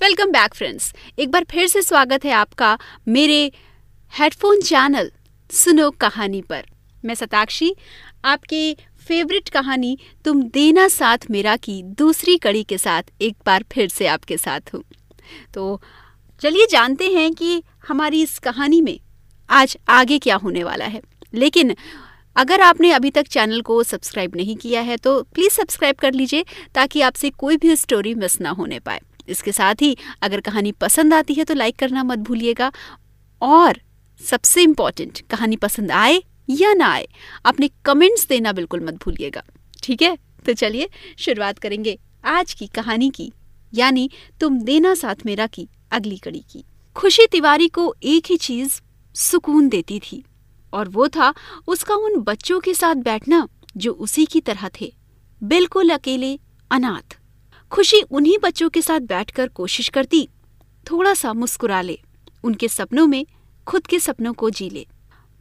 Welcome back friends. एक बार फिर से स्वागत है आपका मेरे हेडफोन चैनल सुनो कहानी पर। मैं सताक्षी, आपके फेवरेट कहानी तुम देना साथ मेरा की दूसरी कड़ी के साथ एक बार फिर से आपके साथ हूँ। तो चलिए जानते हैं कि हमारी इस कहानी में आज आगे क्या होने वाला है। लेकिन अगर आपने अभी तक चैनल को सब्सक्राइब नहीं किया है तो प्लीज़ सब्सक्राइब कर लीजिए ताकि आपसे कोई भी स्टोरी मिस ना होने पाए। इसके साथ ही अगर कहानी पसंद आती है तो लाइक करना मत भूलिएगा। और सबसे इंपॉर्टेंट, कहानी पसंद आए या ना आए, अपने कमेंट्स देना बिल्कुल मत भूलिएगा। ठीक है? तो चलिए, शुरुआत करेंगे आज की कहानी की, यानी तुम देना साथ मेरा की अगली कड़ी की। खुशी तिवारी को एक ही चीज़ सुकून देती थी, और वो था उसका उन बच्चों के साथ बैठना जो उसी की तरह थे, बिल्कुल अकेले, अनाथ। खुशी उन्हीं बच्चों के साथ बैठकर कोशिश करती, थोड़ा सा मुस्कुरा ले, उनके सपनों में खुद के सपनों को जी ले।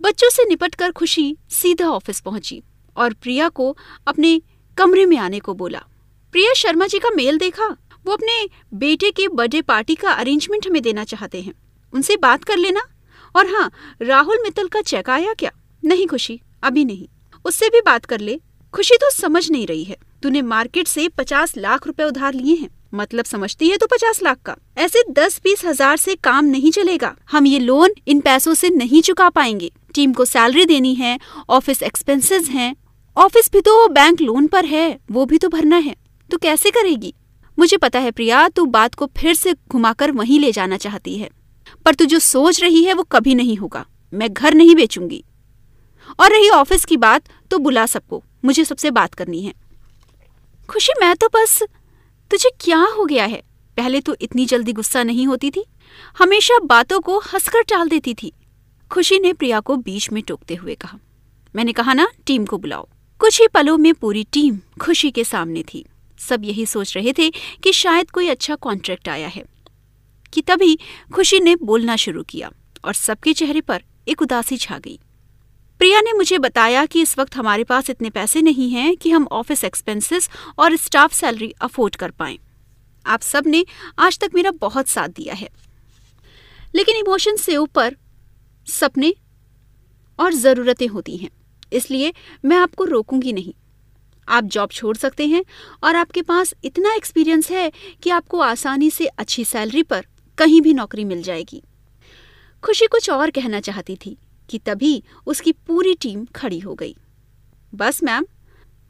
बच्चों से निपटकर खुशी सीधा ऑफ़िस पहुँची और प्रिया को अपने कमरे में आने को बोला। प्रिया शर्मा जी का मेल देखा। वो अपने बेटे के बर्थडे पार्टी का अरेंजमेंट हमें देना चाहते हैं। उनसे बात कर लेना। और हाँ राहुल मित्तल का चेक आया क्या? नहीं खुशी, अभी नहीं। उससे भी बात कर ले। खुशी तो समझ नहीं रही है। तूने मार्केट से पचास लाख रुपए उधार लिए हैं। मतलब समझती है तो पचास लाख का? ऐसे दस बीस हज़ार से काम नहीं चलेगा। हम ये लोन इन पैसों से नहीं चुका पाएँगे। टीम को सैलरी देनी है ऑफ़िस एक्सपेंसेस हैं। ऑफ़िस भी तो बैंक लोन पर है, वो भी तो भरना है। तो कैसे करेगी? मुझे पता है प्रिया, तू बात को फिर से घुमाकर वहीं ले जाना चाहती है। पर तू जो सोच रही है वो कभी नहीं होगा। मैं घर नहीं बेचूँगी। और रही ऑफ़िस की बात तो बुला सबको। मुझे सबसे बात करनी है। खुशी, मैं तो बस, तुझे क्या हो गया है? पहले तो इतनी जल्दी गुस्सा नहीं होती थी। हमेशा बातों को हंसकर टाल देती थी। खुशी ने प्रिया को बीच में टोकते हुए कहा, मैंने कहा ना, टीम को बुलाओ। कुछ ही पलों में पूरी टीम खुशी के सामने थी। सब यही सोच रहे थे कि शायद कोई अच्छा कॉन्ट्रैक्ट आया है। कि तभी खुशी ने बोलना शुरू किया और सबके चेहरे पर एक उदासी छा गई। प्रिया ने मुझे बताया कि इस वक्त हमारे पास इतने पैसे नहीं हैं कि हम ऑफ़िस एक्सपेंसेस और स्टाफ सैलरी अफोर्ड कर पाएँ। आप सबने आज तक मेरा बहुत साथ दिया है। लेकिन इमोशन से ऊपर सपने और ज़रूरतें होती हैं, इसलिए मैं आपको रोकूँगी नहीं। आप जॉब छोड़ सकते हैं और आपके पास इतना एक्सपीरियंस है कि आपको आसानी से अच्छी सैलरी पर कहीं भी नौकरी मिल जाएगी। खुशी कुछ और कहना चाहती थी कि तभी उसकी पूरी टीम खड़ी हो गई। बस, मैम,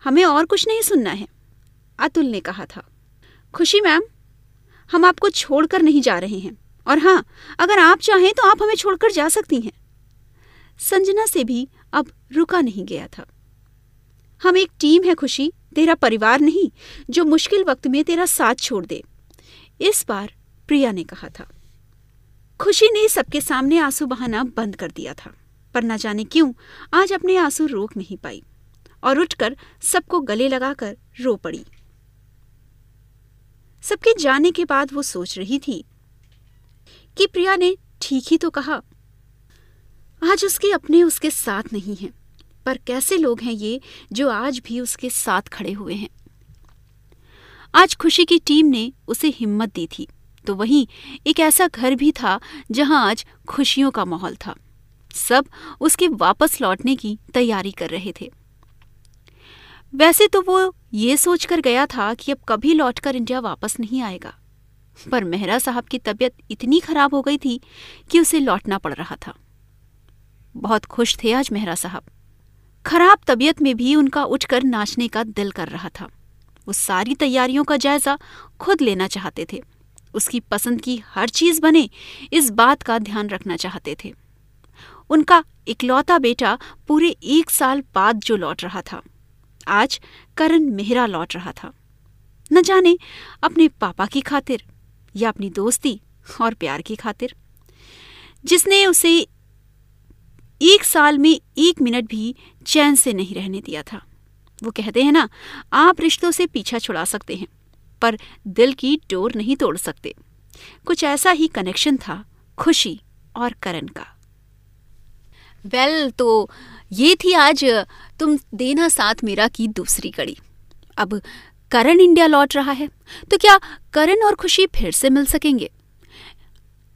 हमें और कुछ नहीं सुनना है, अतुल ने कहा था। खुशी, मैम, हम आपको छोड़कर नहीं जा रहे हैं। और हाँ अगर आप चाहें तो आप हमें छोड़कर जा सकती हैं। संजना से भी अब रुका नहीं गया था। हम एक टीम है, खुशी, तेरा परिवार नहीं, जो मुश्किल वक्त में तेरा साथ छोड़ दे, इस बार प्रिया ने कहा था। खुशी ने सबके सामने आँसू बहाना बंद कर दिया था। पर न जाने क्यों आज अपने आँसू रोक नहीं पाई और उठकर सबको गले लगाकर रो पड़ी। सबके जाने के बाद वो सोच रही थी कि प्रिया ने ठीक ही तो कहा, आज उसके अपने उसके साथ नहीं हैं, पर कैसे लोग हैं ये जो आज भी उसके साथ खड़े हुए हैं? आज खुशी की टीम ने उसे हिम्मत दी थी तो वहीं एक ऐसा घर भी था जहाँ आज खुशियों का माहौल था। सब उसके वापस लौटने की तैयारी कर रहे थे। वैसे तो वो ये सोचकर गया था कि अब कभी लौटकर इंडिया वापस नहीं आएगा, पर मेहरा साहब की तबीयत इतनी खराब हो गई थी कि उसे लौटना पड़ रहा था। बहुत खुश थे आज मेहरा साहब। खराब तबीयत में भी उनका उठकर नाचने का दिल कर रहा था। वो सारी तैयारियों का जायजा खुद लेना चाहते थे। उसकी पसंद की हर चीज़ बने इस बात का ध्यान रखना चाहते थे। उनका इकलौता बेटा पूरे एक साल बाद जो लौट रहा था। आज करण मेहरा लौट रहा था। न जाने अपने पापा की खातिर या अपनी दोस्ती और प्यार की खातिर। जिसने उसे एक साल में एक मिनट भी चैन से नहीं रहने दिया था। वो कहते हैं ना, आप रिश्तों से पीछा छुड़ा सकते हैं, पर दिल की डोर नहीं तोड़ सकते। कुछ ऐसा ही कनेक्शन था खुशी और करण का। वेल well, तो ये थी आज तुम देना साथ मेरा की दूसरी कड़ी। अब करण इंडिया लौट रहा है तो क्या करण और खुशी फिर से मिल सकेंगे?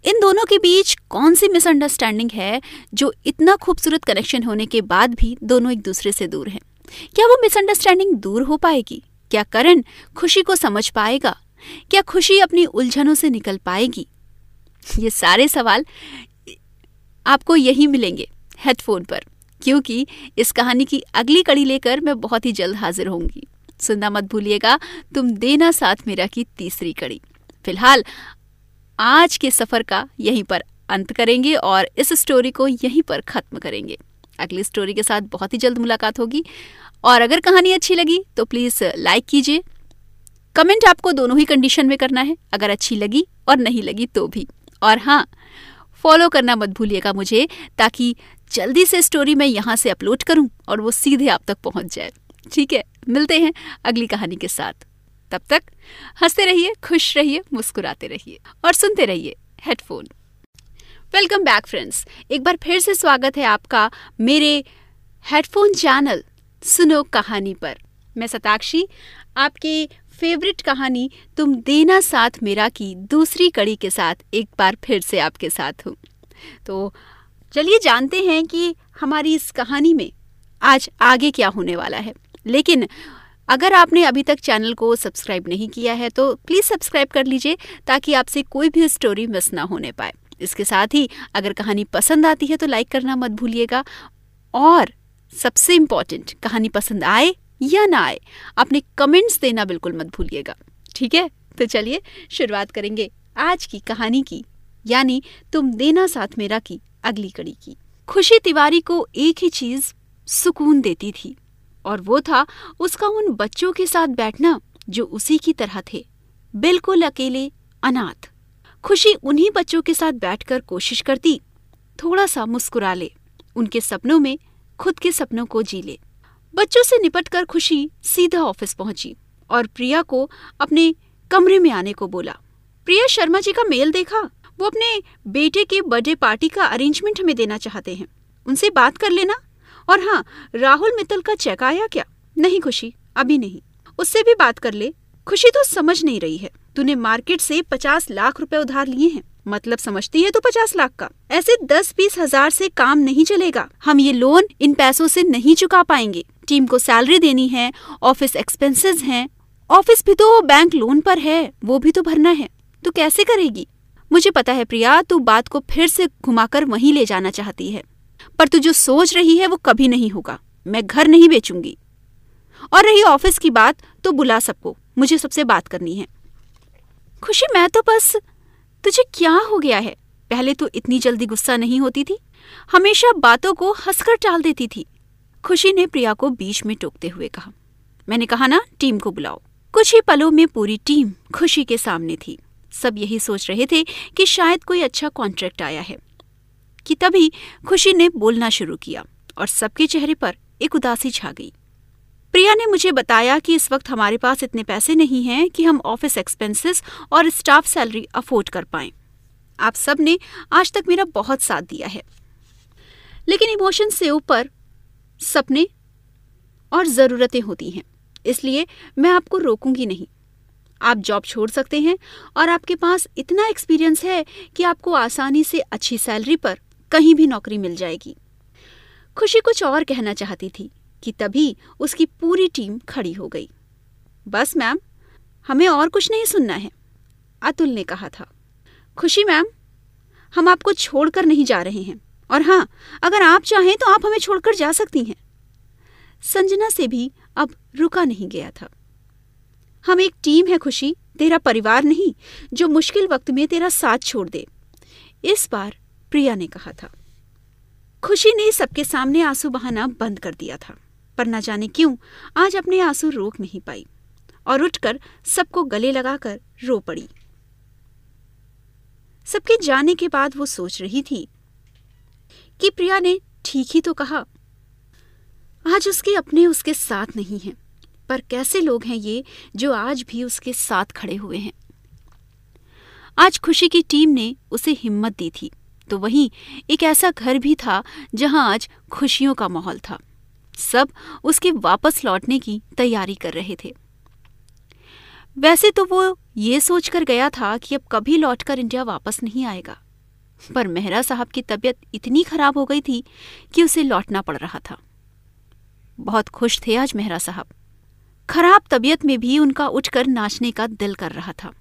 इन दोनों के बीच कौन सी मिसअंडरस्टैंडिंग है जो इतना खूबसूरत कनेक्शन होने के बाद भी दोनों एक दूसरे से दूर हैं? क्या वो मिसअंडरस्टैंडिंग दूर हो पाएगी? क्या करण खुशी को समझ पाएगा? क्या खुशी अपनी उलझनों से निकल पाएगी? ये सारे सवाल आपको यही मिलेंगे। हेडफोन पर, क्योंकि इस कहानी की अगली कड़ी लेकर मैं बहुत ही जल्द हाजिर होंगी। सुनना मत भूलिएगा, तुम देना साथ मेरा की तीसरी कड़ी। फ़िलहाल, आज के सफ़र का यहीं पर अंत करेंगे और इस स्टोरी को यहीं पर खत्म करेंगे। अगली स्टोरी के साथ बहुत ही जल्द मुलाकात होगी। और अगर कहानी अच्छी लगी तो प्लीज़ लाइक कीजिए। कमेंट आपको दोनों ही कंडीशन में करना है, अगर अच्छी लगी और नहीं लगी तो भी। और हाँ फॉलो करना मत भूलिएगा मुझे, ताकि जल्दी से स्टोरी मैं यहाँ से अपलोड करूँ और वो सीधे आप तक पहुँच जाए। ठीक है, मिलते हैं अगली कहानी के साथ। तब तक हँसते रहिए, खुश रहिए, मुस्कुराते रहिए और सुनते रहिए हेडफोन। वेलकम बैक फ्रेंड्स एक बार फिर से स्वागत है आपका मेरे हेडफोन चैनल सुनो कहानी पर। मैं सताक्षी, आपके फेवरेट कहानी तुम देना साथ मेरा की दूसरी कड़ी के साथ एक बार फिर से आपके साथ हूँ। तो चलिए जानते हैं कि हमारी इस कहानी में आज आगे क्या होने वाला है। लेकिन अगर आपने अभी तक चैनल को सब्सक्राइब नहीं किया है तो प्लीज़ सब्सक्राइब कर लीजिए ताकि आपसे कोई भी स्टोरी मिस ना होने पाए। इसके साथ ही अगर कहानी पसंद आती है तो लाइक करना मत भूलिएगा। और सबसे इंपॉर्टेंट, कहानी पसंद आए या ना आए, अपने कमेंट्स देना बिल्कुल मत भूलिएगा। ठीक है? तो चलिए शुरुआत करेंगे आज की कहानी की, यानी तुम देना साथ मेरा की। अगली कड़ी की। खुशी तिवारी को एक ही चीज़ सुकून देती थी, और वो था उसका उन बच्चों के साथ बैठना जो उसी की तरह थे, बिल्कुल अकेले, अनाथ। खुशी उन्हीं बच्चों के साथ बैठकर कोशिश करती, थोड़ा सा मुस्कुरा ले, उनके सपनों में खुद के सपनों को जी ले। बच्चों से निपटकर खुशी सीधा ऑफ़िस पहुँची, और प्रिया को अपने कमरे में आने को बोला, प्रिया शर्मा जी का मेल देखा? वो अपने बेटे के बर्थडे पार्टी का अरेंजमेंट हमें देना चाहते हैं। उनसे बात कर लेना। और हाँ राहुल मित्तल का चेक आया क्या? नहीं खुशी, अभी नहीं। उससे भी बात कर ले। खुशी तो समझ नहीं रही है। तूने मार्केट से पचास लाख रुपए उधार लिए हैं। मतलब समझती है तो पचास लाख का? ऐसे दस बीस हज़ार से काम नहीं चलेगा। हम ये लोन इन पैसों से नहीं चुका पाएँगे। टीम को सैलरी देनी है ऑफ़िस एक्सपेंसेस हैं। ऑफ़िस भी तो बैंक लोन पर है, वो भी तो भरना है। तो कैसे करेगी? मुझे पता है प्रिया, तू बात को फिर से घुमाकर वहीं ले जाना चाहती है। पर तू जो सोच रही है वो कभी नहीं होगा। मैं घर नहीं बेचूँगी। और रही ऑफ़िस की बात तो बुला सबको। मुझे सबसे बात करनी है। खुशी, मैं तो बस, तुझे क्या हो गया है? पहले तो इतनी जल्दी गुस्सा नहीं होती थी। हमेशा बातों को हंसकर टाल देती थी। खुशी ने प्रिया को बीच में टोकते हुए कहा। मैंने कहा, ना, टीम को बुलाओ। कुछ ही पलों में पूरी टीम खुशी के सामने थी। सब यही सोच रहे थे कि शायद कोई अच्छा कॉन्ट्रैक्ट आया है। कि तभी खुशी ने बोलना शुरू किया और सबके चेहरे पर एक उदासी छा गई। प्रिया ने मुझे बताया कि इस वक्त हमारे पास इतने पैसे नहीं हैं कि हम ऑफ़िस एक्सपेंसेस और स्टाफ सैलरी अफोर्ड कर पाएँ। आप सबने आज तक मेरा बहुत साथ दिया है। लेकिन इमोशन से ऊपर सपने और ज़रूरतें होती हैं, इसलिए मैं आपको रोकूँगी नहीं। आप जॉब छोड़ सकते हैं और आपके पास इतना एक्सपीरियंस है कि आपको आसानी से अच्छी सैलरी पर कहीं भी नौकरी मिल जाएगी। खुशी कुछ और कहना चाहती थी कि तभी उसकी पूरी टीम खड़ी हो गई। बस मैम हमें और कुछ नहीं सुनना है, अतुल ने कहा था। खुशी मैम हम आपको छोड़कर नहीं जा रहे हैं। और हाँ अगर आप चाहें तो आप हमें छोड़कर जा सकती हैं। संजना से भी अब रुका नहीं गया था। हम एक टीम है खुशी, तेरा परिवार नहीं, जो मुश्किल वक्त में तेरा साथ छोड़ दे। इस बार प्रिया ने कहा था। खुशी ने सबके सामने आँसू बहाना बंद कर दिया था, पर न जाने क्यों आज अपने आँसू रोक नहीं पाई और उठकर सबको गले लगाकर रो पड़ी। सबके जाने के बाद वो सोच रही थी कि प्रिया ने ठीक ही तो कहा, आज उसके अपने उसके साथ नहीं हैं। पर कैसे लोग हैं ये जो आज भी उसके साथ खड़े हुए हैं? आज खुशी की टीम ने उसे हिम्मत दी थी तो वहीं एक ऐसा घर भी था जहाँ आज खुशियों का माहौल था। सब उसके वापस लौटने की तैयारी कर रहे थे। वैसे तो वो ये सोचकर गया था कि अब कभी लौटकर इंडिया वापस नहीं आएगा, पर मेहरा साहब की तबीयत इतनी खराब हो गई थी कि उसे लौटना पड़ रहा था। बहुत खुश थे आज मेहरा साहब। खराब तबीयत में भी उनका उठकर नाचने का दिल कर रहा था।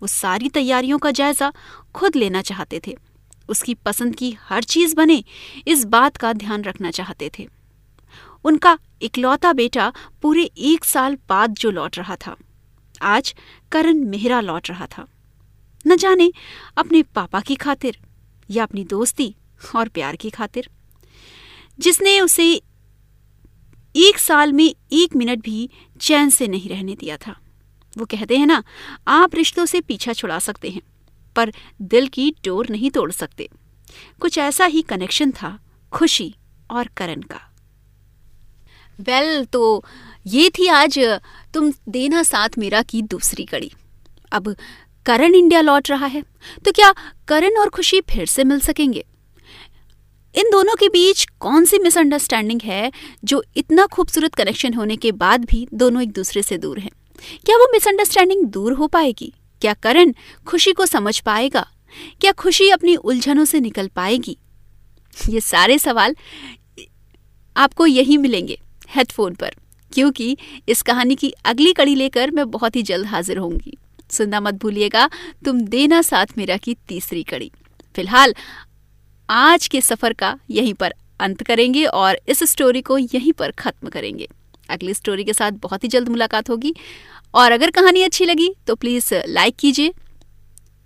वो सारी तैयारियों का जायजा खुद लेना चाहते थे। उसकी पसंद की हर चीज़ बने, इस बात का ध्यान रखना चाहते थे। उनका इकलौता बेटा पूरे एक साल बाद जो लौट रहा था, आज करण मेहरा लौट रहा था। न जाने अपने पापा की खातिर या अपनी दोस्ती और प्यार की खातिर। जिसने उसे एक साल में एक मिनट भी चैन से नहीं रहने दिया था। वो कहते हैं ना आप रिश्तों से पीछा छुड़ा सकते हैं पर दिल की डोर नहीं तोड़ सकते। कुछ ऐसा ही कनेक्शन था खुशी और करण का। वेल well, तो ये थी आज तुम देना साथ मेरा की दूसरी कड़ी। अब करण इंडिया लौट रहा है तो क्या करण और खुशी फिर से मिल सकेंगे? इन दोनों के बीच कौन सी मिसअंडरस्टैंडिंग है जो इतना खूबसूरत कनेक्शन होने के बाद भी दोनों एक दूसरे से दूर हैं? क्या वो मिसअंडरस्टैंडिंग दूर हो पाएगी? क्या करण खुशी को समझ पाएगा? क्या खुशी अपनी उलझनों से निकल पाएगी? ये सारे सवाल आपको यही मिलेंगे हेडफोन पर, क्योंकि इस कहानी की अगली कड़ी लेकर मैं बहुत ही जल्द हाजिर होंगी। सुनना मत भूलिएगा, तुम देना साथ मेरा की तीसरी कड़ी। फ़िलहाल आज के सफ़र का यहीं पर अंत करेंगे और इस स्टोरी को यहीं पर खत्म करेंगे। अगली स्टोरी के साथ बहुत ही जल्द मुलाकात होगी। और अगर कहानी अच्छी लगी तो प्लीज़ लाइक कीजिए।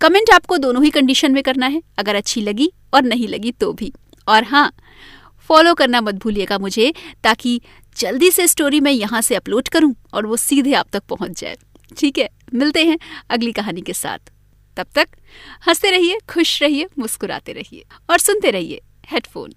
कमेंट आपको दोनों ही कंडीशन में करना है। अगर अच्छी लगी और नहीं लगी तो भी। और हाँ फॉलो करना मत भूलिएगा मुझे, ताकि जल्दी से स्टोरी मैं यहाँ से अपलोड करूँ और वो सीधे आप तक पहुँच जाए। ठीक है, मिलते हैं अगली कहानी के साथ। तब तक हँसते रहिए खुश रहिए मुस्कुराते रहिए और सुनते रहिए हेडफोन।